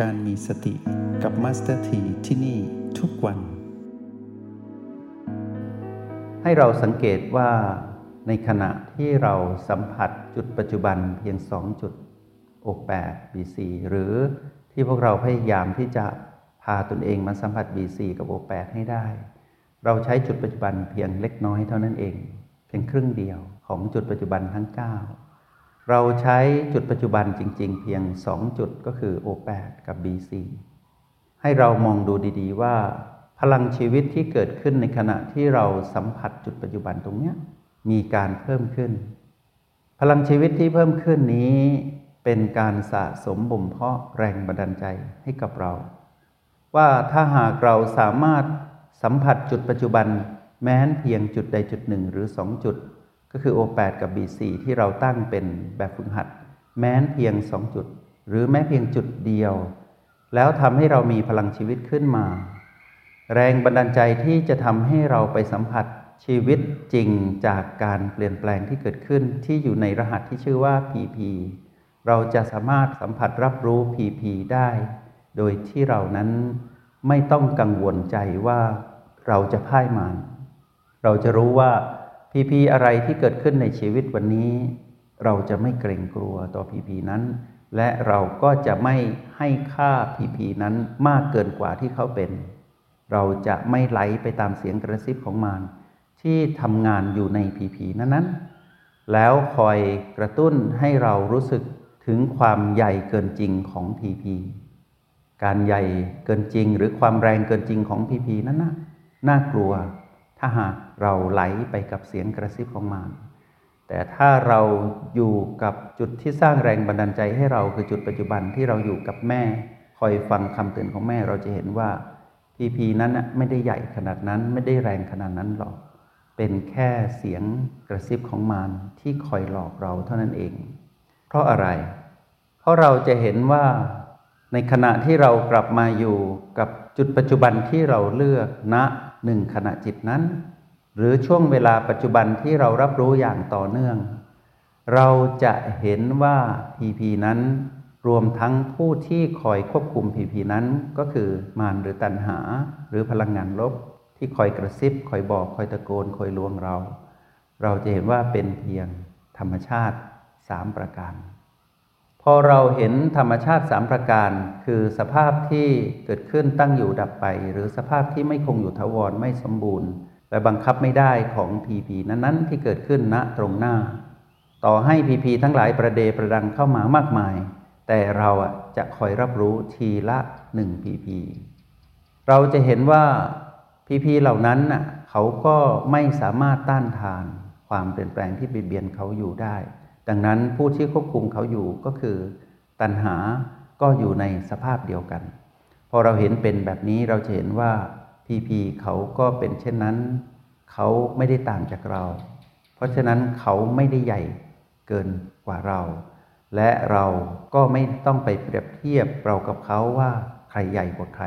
การมีสติกับมาสเตอร์ทีที่นี่ทุกวัน ให้เราสังเกตว่าในขณะที่เราสัมผัสจุดปัจจุบันเพียง2จุดโอ8 BC หรือที่พวกเราพยายามที่จะพาตนเองมาสัมผัส BC กับโอ8ให้ได้ เราใช้จุดปัจจุบันเพียงเล็กน้อยเท่านั้นเอง เพียงครึ่งเดียวของจุดปัจจุบันทั้ง 9 เราใช้จุดปัจจุบันจริง ๆ เพียง 2 จุดก็คือโอ8กับ BC ให้เรามองดูดีๆว่า พลังชีวิตที่เกิดขึ้นในขณะที่เราสัมผัสจุดปัจจุบันตรงเนี้ยมีการเพิ่มขึ้น พลังชีวิตที่เพิ่มขึ้นนี้เป็นการสะสมบ่มเพาะแรงบันดาลใจให้กับเรา ว่าถ้าหากเราสามารถสัมผัสจุดปัจจุบันแม้นเพียงจุดใดจุดหนึ่งหรือสองจุด ก็คือ O8 กับ B4 ที่เราตั้งเป็นแบบฝึกหัด แม้นเพียงสองจุด หรือแม้เพียงจุดเดียว แล้วทำให้เรามีพลังชีวิตขึ้นมา แรงบันดาลใจที่จะทำให้เราไปสัมผัสชีวิตจริงจากการเปลี่ยนแปลงที่เกิดขึ้นที่อยู่ในรหัสที่ชื่อว่า PP เราจะสามารถสัมผัสรับรู้ PP ได้ โดยที่เรานั้นไม่ต้องกังวลใจว่าเราจะพ่ายมาน เราจะรู้ว่า PP อะไรที่เกิดขึ้นในชีวิตวันนี้ เราจะไม่เกรงกลัวต่อ PP นั้น และเราก็จะไม่ให้ค่า PP นั้นมากเกินกว่าที่เขาเป็น เราจะไม่ไหลไปตามเสียงกระซิบของมารที่ทำงานอยู่ในผีผีนั้นๆ แล้วคอยกระตุ้นให้เรารู้สึกถึงความใหญ่เกินจริงของผีผีการใหญ่เกินจริงหรือความแรงเกินจริงของผีผีนั้นนะน่ากลัว ถ้าหากเราไหลไปกับเสียงกระซิบของมารแต่ถ้าเราอยู่กับจุดที่สร้างแรงบันดาลใจให้เราคือจุดปัจจุบันที่เราอยู่กับแม่ คอยฟังคำเตือนของแม่เราจะเห็นว่าพีพีนั้นไม่ได้ใหญ่ขนาดนั้นไม่ได้แรงขนาดนั้นหรอก เป็นแค่เสียงกระซิบของมารที่คอยหลอกเราเท่านั้นเอง เพราะอะไร เพราะเราจะเห็นว่าในขณะที่เรากลับมาอยู่กับจุดปัจจุบันที่เราเลือกณ หนึ่งขณะจิตนั้น หรือช่วงเวลาปัจจุบันที่เรารับรู้อย่างต่อเนื่อง เราจะเห็นว่าพีพีนั้น รวมทั้งผู้ที่คอยควบคุมพีพีนั้น ก็คือมารหรือตัณหา หรือพลังงานลบที่คอยกระซิบ คอยบอก คอยตะโกน คอยลวงเรา เราจะเห็นว่าเป็นเพียงธรรมชาติสามประการ พอเราเห็นธรรมชาติสามประการ คือสภาพที่เกิดขึ้นตั้งอยู่ดับไป หรือสภาพที่ไม่คงอยู่ทวรไม่สมบูรณ์และบังคับไม่ได้ของพีพีนั้นๆ ที่เกิดขึ้นณตรงหน้า ต่อให้พีพีทั้งหลายประเดประดังเข้ามามากมาย แต่เราจะคอยรับรู้ทีละหนึ่งพีพีเราจะเห็นว่าพีพีเหล่านั้นน่ะเขาก็ไม่สามารถต้านทาน ความเปลี่ยนแปลงที่เบียนเขาอยู่ได้ ดังนั้นผู้ที่ควบคุมเขาอยู่ก็คือ ตัณหาก็อยู่ในสภาพเดียวกัน พอเราเห็นเป็นแบบนี้เราจะเห็นว่าพีพีเขาก็เป็นเช่นนั้น เขาไม่ได้ต่างจากเรา เพราะฉะนั้นเขาไม่ได้ใหญ่เกินกว่าเรา และเราก็ไม่ต้องไปเปรียบเทียบเรากับเขาว่าใครใหญ่กว่าใคร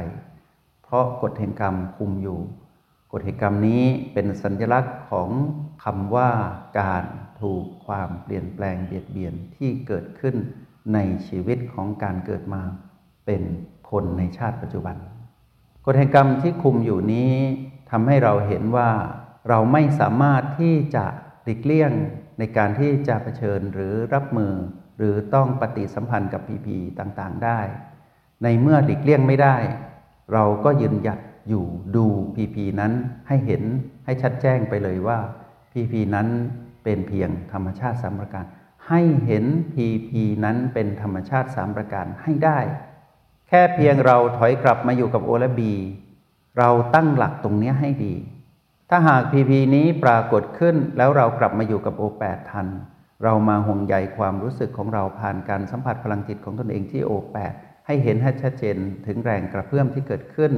เพราะกฎแห่งกรรมคุมอยู่ กฎแห่งกรรมนี้เป็นสัญลักษณ์ของคำว่าการ ถูกความเปลี่ยนแปลงเบียดเบียนที่เกิดขึ้นในชีวิตของการเกิดมาเป็นคนในชาติปัจจุบันกฎแห่งกรรมที่คุมอยู่นี้ทำให้เราเห็นว่าเราไม่สามารถที่จะหลีกเลี่ยงในการที่จะเผชิญหรือรับมือ หรือต้องปฏิสัมพันธ์กับพีพีต่างๆได้ ในเมื่อหลีกเลี่ยงไม่ได้ เราก็ยืนหยัดอยู่ดูพีพีนั้นให้เห็นให้ชัดแจ้งไปเลยว่าพีพีนั้น เป็นเพียงธรรมชาติสามประการ ให้เห็นพีพีนั้นเป็นธรรมชาติสามประการให้ได้ แค่เพียงเราถอยกลับมาอยู่กับโอและบีเราตั้งหลักตรงนี้ให้ดี ถ้าหากพีพีนี้ปรากฏขึ้นแล้วเรากลับมาอยู่กับโอแปดทัน เรามาห่วงใยความรู้สึกของเราผ่านการสัมผัสพลังจิตของตนเองที่โอแปดให้เห็นให้ชัดเจนถึงแรงกระเพื่อมที่เกิดขึ้น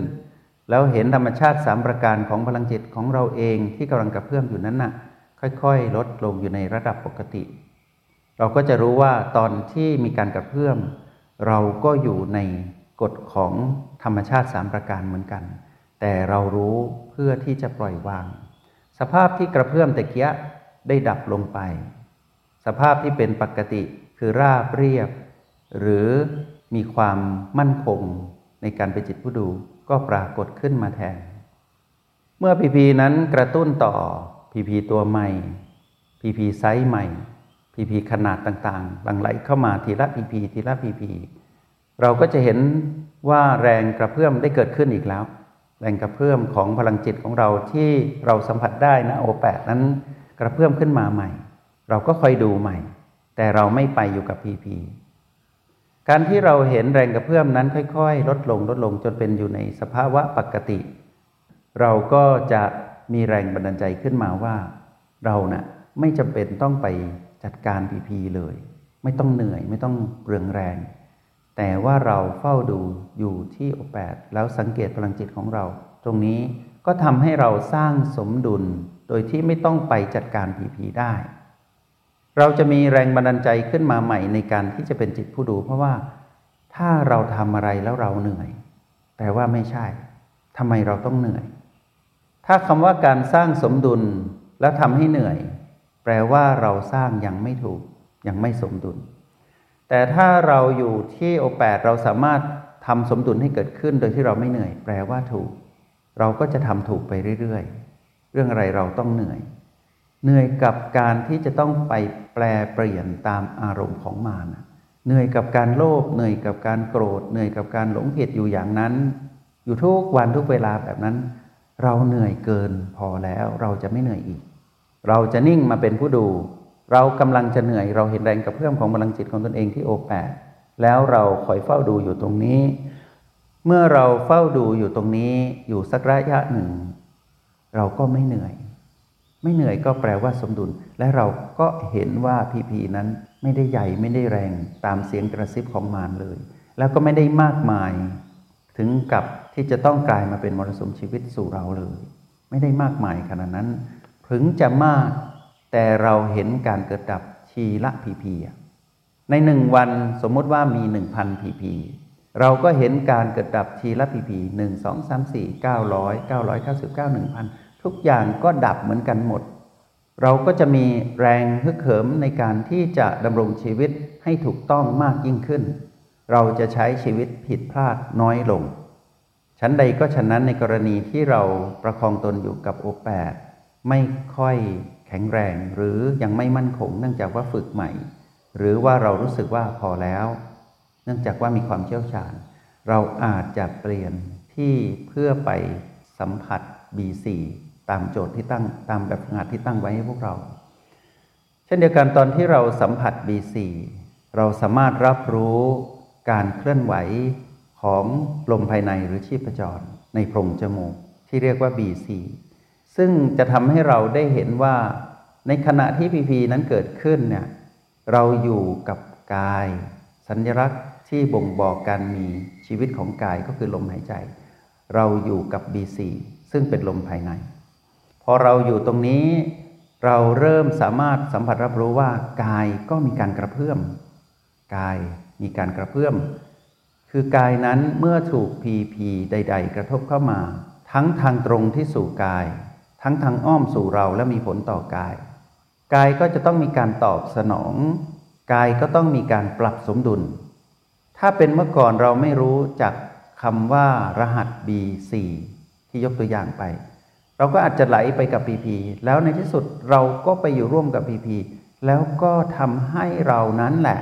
แล้วเห็นธรรมชาติสามประการของพลังจิตของเราเองที่กำลังกระเพื่อมอยู่นั้นนะ่ะ ค่อยๆ ลดลงอยู่ในระดับปกติ เราก็จะรู้ว่าตอนที่มีการกระเพื่อม เราก็อยู่ในกฎของธรรมชาติสามประการเหมือนกัน แต่เรารู้เพื่อที่จะปล่อยวาง สภาพที่กระเพื่อมตะเกียได้ดับลงไป สภาพที่เป็นปกติคือราบเรียบ หรือมีความมั่นคงในการเป็นจิตผู้ดูก็ปรากฏขึ้นมาแทน เมื่อพีพีนั้นกระตุ้นต่อ พีพีตัวใหม่พีพีไซส์ใหม่พีพีขนาดต่างๆหลั่งไหลเข้ามาทีละพีพีทีละพีพีเราก็จะเห็นว่าแรงกระเพื่อมได้เกิดขึ้นอีกแล้ว แรงกระเพื่อมของพลังจิตของเราที่เราสัมผัสได้นะโอแปดนั้นกระเพื่อมขึ้นมาใหม่ เราก็คอยดูใหม่ แต่เราไม่ไปอยู่กับพีพีการที่เราเห็นแรงกระเพื่อมนั้นค่อย ๆ ลดลงลดลงจนเป็นอยู่ในสภาวะปกติ เราก็จะ มีแรงบันดาลใจขึ้นมาว่า เรานะ่ะไม่จำเป็นต้องไปจัดการพีพีเลย ไม่ต้องเหนื่อยไม่ต้องเรืองแรง แต่ว่าเราเฝ้าดูอยู่ที่โอแปดแล้วสังเกตพลังจิตของเรา ตรงนี้ก็ทำให้เราสร้างสมดุลโดยที่ไม่ต้องไปจัดการพีพีได้ เราจะมีแรงบันดาลใจขึ้นมาใหม่ในการที่จะเป็นจิตผู้ดู เพราะว่าถ้าเราทำอะไรแล้วเราเหนื่อยแปลว่าไม่ใช่ทำไมเราต้องเหนื่อย ถ้าคำว่าการสร้างสมดุลแล้วทำให้เหนื่อย แปลว่าเราสร้างยังไม่ถูก ยังไม่สมดุล แต่ถ้าเราอยู่ที่โอแปดเราสามารถทำสมดุลให้เกิดขึ้นโดยที่เราไม่เหนื่อย แปลว่าถูก เราก็จะทำถูกไปเรื่อยๆ เรื่องอะไรเราต้องเหนื่อย เหนื่อยกับการที่จะต้องไปแปลเปลี่ยนตามอารมณ์ของมารเหนื่อยกับการโลภเหนื่อยกับการโกรธ เหนื่อยกับการหลงผิดอยู่อย่างนั้น อยู่ทุกวันทุกเวลาแบบนั้น เราเหนื่อยเกินพอแล้วเราจะไม่เหนื่อยอีก เราจะนิ่งมาเป็นผู้ดู เรากำลังจะเหนื่อยเราเห็นแรงกระเพื่อมของพลังจิตของตนเองที่โอแปดแล้วเราคอยเฝ้าดูอยู่ตรงนี้ เมื่อเราเฝ้าดูอยู่ตรงนี้อยู่สักระยะหนึ่ง เราก็ไม่เหนื่อย ไม่เหนื่อยก็แปลว่าสมดุล และเราก็เห็นว่าพีพีนั้นไม่ได้ใหญ่ไม่ได้แรงตามเสียงกระซิบของมารเลย แล้วก็ไม่ได้มากมายถึงกับ ที่จะต้องกลายมาเป็นมรสุมชีวิตสู่เราเลย ไม่ได้มากมายขนาดนั้น ถึงจะมากแต่เราเห็นการเกิดดับทีละพีพีในหนึ่งวันสมมติว่ามีหนึ่งพันพีพีเราก็เห็นการเกิดดับทีละพีพีหนึ่งสองสามสี่เก้าร้อยเก้าร้อยเก้าสิบเก้าหนึ่งพันทุกอย่างก็ดับเหมือนกันหมด เราก็จะมีแรงฮึกเหิมในการที่จะดำรงชีวิตให้ถูกต้องมากยิ่งขึ้น เราจะใช้ชีวิตผิดพลาดน้อยลง ชั้นใดก็ฉะนั้นในกรณีที่เราประคองตนอยู่กับโอแปดไม่ค่อยแข็งแรงหรือยังไม่มั่นคง เนื่องจากว่าฝึกใหม่ หรือว่าเรารู้สึกว่าพอแล้ว เนื่องจากว่ามีความเชี่ยวชาญ เราอาจจะเปลี่ยนที่เพื่อไปสัมผัส B4 ตามโจทย์ที่ตั้งตามแบบงานที่ตั้งไว้ให้พวกเรา เช่นเดียวกันตอนที่เราสัมผัส B4 เราสามารถรับรู้การเคลื่อนไหว ของลมภายในหรือชีพจร ในโพรงจมูก ที่เรียกว่า B4 ซึ่งจะทำให้เราได้เห็นว่าในขณะที่พีพีนั้นเกิดขึ้นเนี่ยเราอยู่กับกาย สัญลักษณ์ที่บ่งบอกการมีชีวิตของกายก็คือลมหายใจ เราอยู่กับ B4 ซึ่งเป็นลมภายใน พอเราอยู่ตรงนี้เราเริ่มสามารถสัมผัสรับรู้ว่ากายก็มีการกระเพื่อม กายมีการกระเพื่อม คือกายนั้นเมื่อถูกพีพีใด ๆ กระทบเข้ามา ทั้งทางตรงที่สู่กาย ทั้งทางอ้อมสู่เราและมีผลต่อกาย กายก็จะต้องมีการตอบสนอง กายก็ต้องมีการปรับสมดุล ถ้าเป็นเมื่อก่อนเราไม่รู้จักคำว่ารหัส B4 ที่ยกตัวอย่างไป เราก็อาจจะไหลไปกับ PP แล้วในที่สุดเราก็ไปอยู่ร่วมกับ PP แล้วก็ทำให้เรานั้นแหละ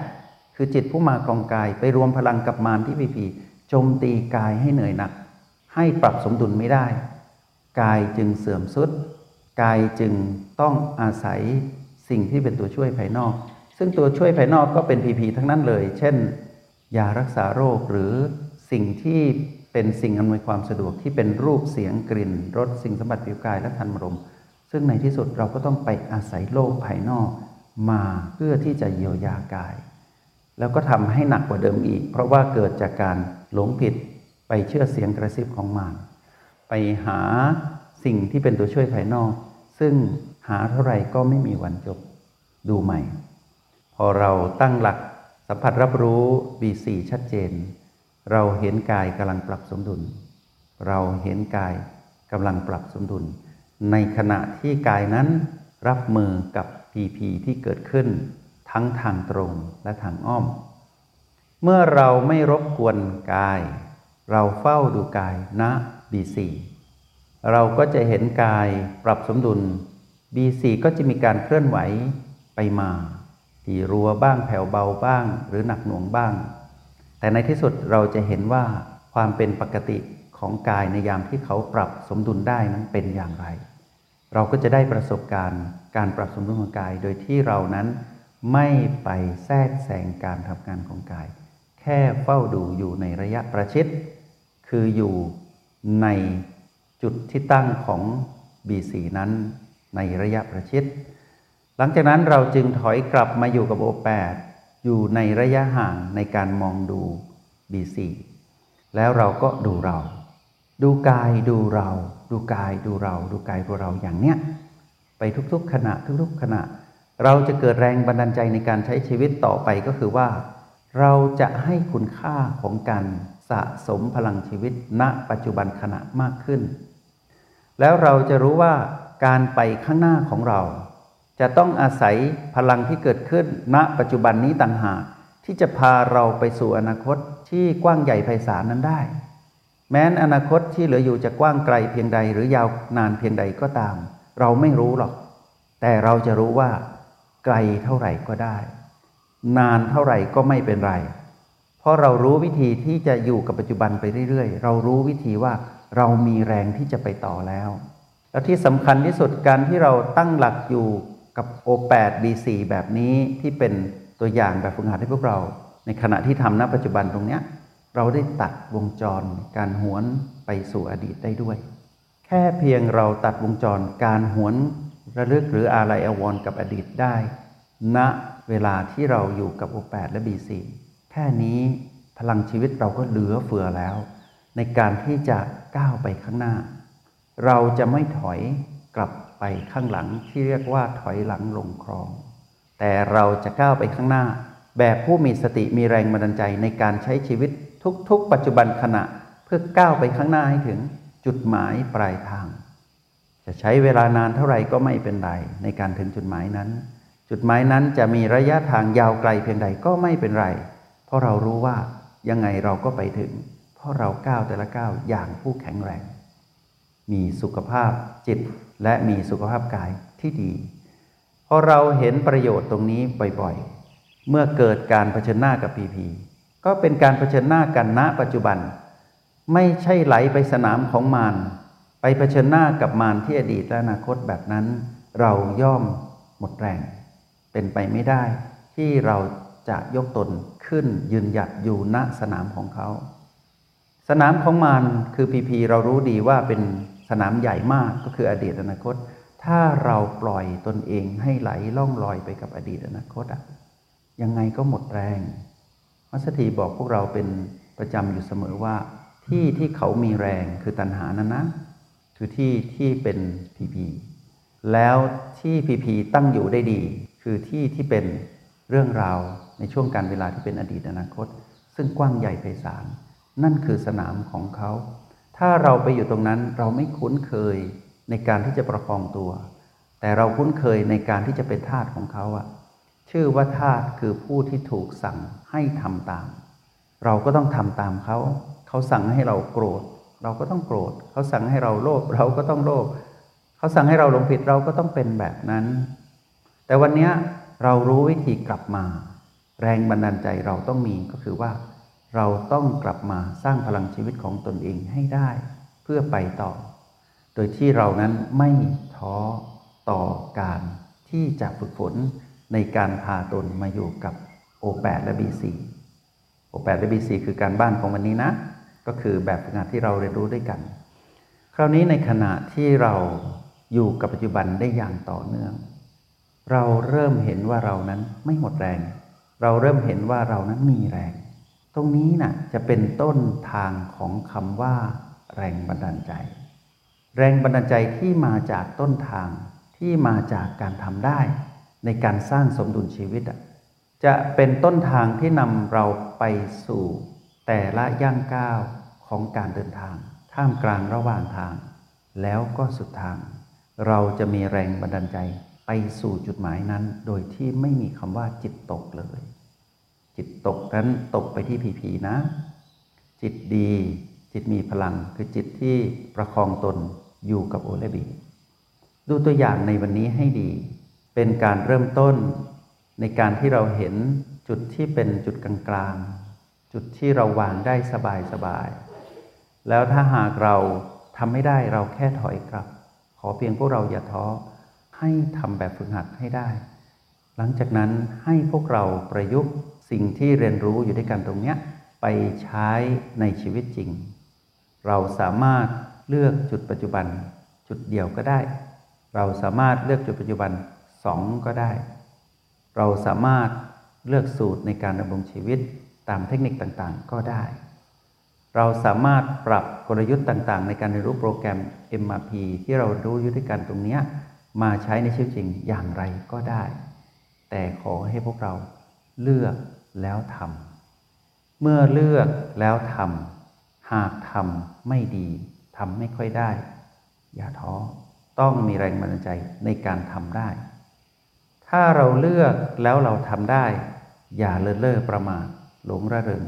คือจิตผู้มาครองกายไปรวมพลังกับมารที่ PP โจมตีกายให้เหนื่อยหนัก ให้ปรับสมดุลไม่ได้ กายจึงเสื่อมสุด กายจึงต้องอาศัยสิ่งที่เป็นตัวช่วยภายนอก ซึ่งตัวช่วยภายนอกก็เป็นพีพีทั้งนั้นเลย เช่น ยารักษาโรคหรือสิ่งที่เป็นสิ่งอำนวยความสะดวกที่เป็นรูปเสียงกลิ่นรสสิ่งสัมผัสผิวกายและทันมรมซึ่งในที่สุดเราก็ต้องไปอาศัยโลกภายนอกมาเพื่อที่จะเยียวยากาย แล้วก็ทำให้หนักกว่าเดิมอีก เพราะว่าเกิดจากการหลงผิดไปเชื่อเสียงกระซิบของมารไปหาสิ่งที่เป็นตัวช่วยภายนอก ซึ่งหาเท่าไหร่ก็ไม่มีวันจบดูใหม่ พอเราตั้งหลักสัมผัสรับรู้ B4 ชัดเจน เราเห็นกายกำลังปรับสมดุล เราเห็นกายกำลังปรับสมดุล ในขณะที่กายนั้นรับมือกับ PP ที่เกิดขึ้น ทั้งทางตรงและทางอ้อม เมื่อเราไม่รบกวนกาย เราเฝ้าดูกายณ B4 เราก็จะเห็นกายปรับสมดุล B4 ก็จะมีการเคลื่อนไหวไปมาที่รัวบ้างแผ่วเบาบ้าง หรือหนักหน่วงบ้าง แต่ในที่สุดเราจะเห็นว่าความเป็นปกติของกายในยามที่เขาปรับสมดุลได้นั้นเป็นอย่างไร เราก็จะได้ประสบการณ์การปรับสมดุลของกายโดยที่เรานั้น ไม่ไปแทรกแซงการทำงานของกาย แค่เฝ้าดูอยู่ในระยะประชิด คืออยู่ในจุดที่ตั้งของ B4 นั้นในระยะประชิด หลังจากนั้นเราจึงถอยกลับมาอยู่กับโอแปดอยู่ในระยะห่างในการมองดู B4 แล้วเราก็ดูเรา ดูกายดูเรา ดูกายดูเรา ดูกายดูเราอย่างเนี้ยไปทุกๆขณะทุกๆขณะ เราจะเกิดแรงบันดาลใจในการใช้ชีวิตต่อไปก็คือว่า เราจะให้คุณค่าของการสะสมพลังชีวิตณปัจจุบันขณะมากขึ้น แล้วเราจะรู้ว่าการไปข้างหน้าของเรา จะต้องอาศัยพลังที่เกิดขึ้น ณปัจจุบันนี้ต่างหากที่จะพาเราไปสู่อนาคตที่กว้างใหญ่ไพศาลนั้นได้ แม้นอนาคตที่เหลืออยู่จะกว้างไกลเพียงใดหรือยาวนานเพียงใดก็ตาม เราไม่รู้หรอก แต่เราจะรู้ว่า ไกลเท่าไหร่ก็ได้ นานเท่าไหร่ก็ไม่เป็นไร เพราะเรารู้วิธีที่จะอยู่กับปัจจุบันไปเรื่อยๆ เรารู้วิธีว่าเรามีแรงที่จะไปต่อแล้ว แล้วที่สำคัญที่สุดการที่เราตั้งหลักอยู่กับ O8 B4 แบบนี้ที่เป็นตัวอย่างแบบฝึกหัดให้พวกเรา ในขณะที่ทำณปัจจุบันตรงเนี้ยเราได้ตัดวงจรการหวนไปสู่อดีตได้ด้วย แค่เพียงเราตัดวงจรการหวน ระลึกหรืออาลัยอาวรกับอดีตได้ณเวลาที่เราอยู่กับ O8 แปดและ B4 แค่นี้พลังชีวิตเราก็เหลือเฟือแล้ว ในการที่จะก้าวไปข้างหน้า เราจะไม่ถอยกลับไปข้างหลังที่เรียกว่าถอยหลังลงคลอง แต่เราจะก้าวไปข้างหน้า แบบผู้มีสติมีแรงบันดาลใจในการใช้ชีวิตทุกๆ ปัจจุบันขณะ เพื่อก้าวไปข้างหน้าให้ถึงจุดหมายปลายทาง จะใช้เวลานานเท่าไหร่ก็ไม่เป็นไรในการถึงจุดหมายนั้น จุดหมายนั้นจะมีระยะทางยาวไกลเพียงใดก็ไม่เป็นไร เพราะเรารู้ว่ายังไงเราก็ไปถึง เพราะเราก้าวแต่ละก้าวอย่างผู้แข็งแรง มีสุขภาพจิตและมีสุขภาพกายที่ดีพอเราเห็นประโยชน์ตรงนี้บ่อยๆ เมื่อเกิดการเผชิญหน้ากับพีพีก็เป็นการเผชิญหน้ากันณปัจจุบัน ไม่ใช่ไหลไปสนามของมาร ไปเผชิญหน้ากับมารที่อดีตและอนาคตแบบนั้น เราย่อมหมดแรง เป็นไปไม่ได้ ที่เราจะยกตนขึ้นยืนหยัดอยู่ณสนามของเขา สนามของมารคือพีพีเรารู้ดีว่าเป็นสนามใหญ่มากก็คืออดีตอนาคต ถ้าเราปล่อยตนเองให้ไหลล่องลอยไปกับอดีตอนาคตอะยังไงก็หมดแรง มัสถีบอกพวกเราเป็นประจำอยู่เสมอว่า ที่ที่เขามีแรงคือตัณหานั้นนะ คือที่ที่เป็นพีพีแล้วที่พีพีตั้งอยู่ได้ดี คือที่ที่เป็นเรื่องราวในช่วงการเวลาที่เป็นอดีตอนาคต ซึ่งกว้างใหญ่ไพศาลนั่นคือสนามของเขา ถ้าเราไปอยู่ตรงนั้นเราไม่คุ้นเคยในการที่จะประคองตัว แต่เราคุ้นเคยในการที่จะเป็นทาสของเขาอะชื่อว่าทาสคือผู้ที่ถูกสั่งให้ทำตาม เราก็ต้องทำตามเขา เขาสั่งให้เราโกรธ เราก็ต้องโกรธ เขาสั่งให้เราโลภเราก็ต้องโลภเขาสั่งให้เราหลงผิดเราก็ต้องเป็นแบบนั้น แต่วันนี้เรารู้วิธีกลับมา แรงบันดาลใจเราต้องมีก็คือว่า เราต้องกลับมาสร้างพลังชีวิตของตนเองให้ได้ เพื่อไปต่อ โดยที่เรานั้นไม่ท้อต่อการที่จะฝึกฝนในการพาตนมาอยู่กับ O8 แปดและ B4 O8 แปดและ B4 คือการบ้านของวันนี้นะ ก็คือแบบฝึกหัดที่เราเรียนรู้ด้วยกัน คราวนี้ในขณะที่เราอยู่กับปัจจุบันได้อย่างต่อเนื่อง เราเริ่มเห็นว่าเรานั้นไม่หมดแรง เราเริ่มเห็นว่าเรานั้นมีแรง ตรงนี้นะ่ะจะเป็นต้นทางของคำว่า แรงบันดาลใจ แรงบันดาลใจที่มาจากต้นทางที่มาจากการทำได้ ในการสร้างสมดุลชีวิตจะเป็นต้นทางที่นำเราไปสู่ แต่ละย่างก้าวของการเดินทาง ท่ามกลางระหว่างทาง แล้วก็สุดทาง เราจะมีแรงบันดาลใจไปสู่จุดหมายนั้น โดยที่ไม่มีคำว่าจิตตกเลย จิตตกนั้นตกไปที่ผีผีนะ จิตดี จิตมีพลังคือจิตที่ประคองตนอยู่กับโอเลบีดูตัวอย่างในวันนี้ให้ดี เป็นการเริ่มต้นในการที่เราเห็นจุดที่เป็นจุดกลางๆ จุดที่เราวางได้สบายๆแล้วถ้าหากเราทำไม่ได้เราแค่ถอยกลับ ขอเพียงพวกเราอย่าท้อให้ทำแบบฝึกหัดให้ได้ หลังจากนั้นให้พวกเราประยุกต์สิ่งที่เรียนรู้อยู่ด้วยกันตรงนี้ไปใช้ในชีวิตจริง เราสามารถเลือกจุดปัจจุบัน จุดเดียวก็ได้ เราสามารถเลือกจุดปัจจุบันสองก็ได้ เราสามารถเลือกสูตรในการดำรงชีวิต ตามเทคนิคต่างๆ ก็ได้ เราสามารถปรับกลยุทธ์ต่างๆ ในการเรียนรู้โปรแกรม MRP ที่เรารู้อยู่ด้วยกันตรงนี้มาใช้ในชีวิตจริงอย่างไรก็ได้ แต่ขอให้พวกเราเลือกแล้วทำเมื่อเลือกแล้วทำหากทำไม่ดีทำไม่ค่อยได้ อย่าท้อต้องมีแรงบันดาลใจในการทำได้ ถ้าเราเลือกแล้วเราทำได้ อย่าเลินเล่อประมาท หลงระเริง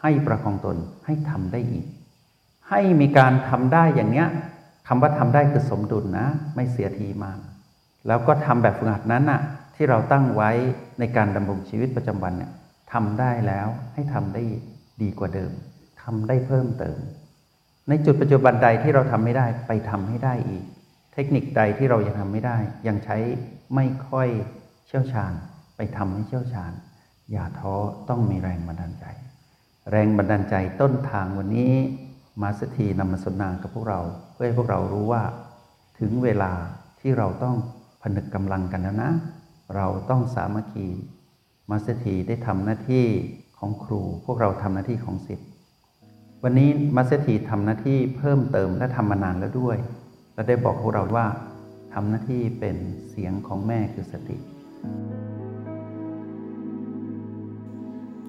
ให้ประคองตนให้ทำได้อีก ให้มีการทำได้อย่างเนี้ยคำว่าทำได้คือสมดุลนะ ไม่เสียทีมาก แล้วก็ทำแบบฝึกหัดนั้นน่ะที่เราตั้งไว้ในการดำรงชีวิตประจำวันเนี่ยทำได้แล้วให้ทำได้ดีกว่าเดิมทำได้เพิ่มเติม ในจุดปัจจุบันใดที่เราทำไม่ได้ไปทำให้ได้อีก เทคนิคใดที่เรายังทำไม่ได้ ยังใช้ไม่ค่อยเชี่ยวชาญ ไปทำให้เชี่ยวชาญ อย่าท้อต้องมีแรงบันดาลใจ แรงบันดาลใจต้นทางวันนี้มาสถีนำมาสนทนากับพวกเรา เพื่อให้พวกเรารู้ว่า ถึงเวลาที่เราต้องผนึกกำลังกันแล้วนะ เราต้องสามัคคีมาสถีได้ทำหน้าที่ของครู พวกเราทำหน้าที่ของศิษย์วันนี้มาสถีทำหน้าที่เพิ่มเติมและทำมานานแล้วด้วย และได้บอกพวกเราว่าทำหน้าที่เป็นเสียงของแม่คือสติ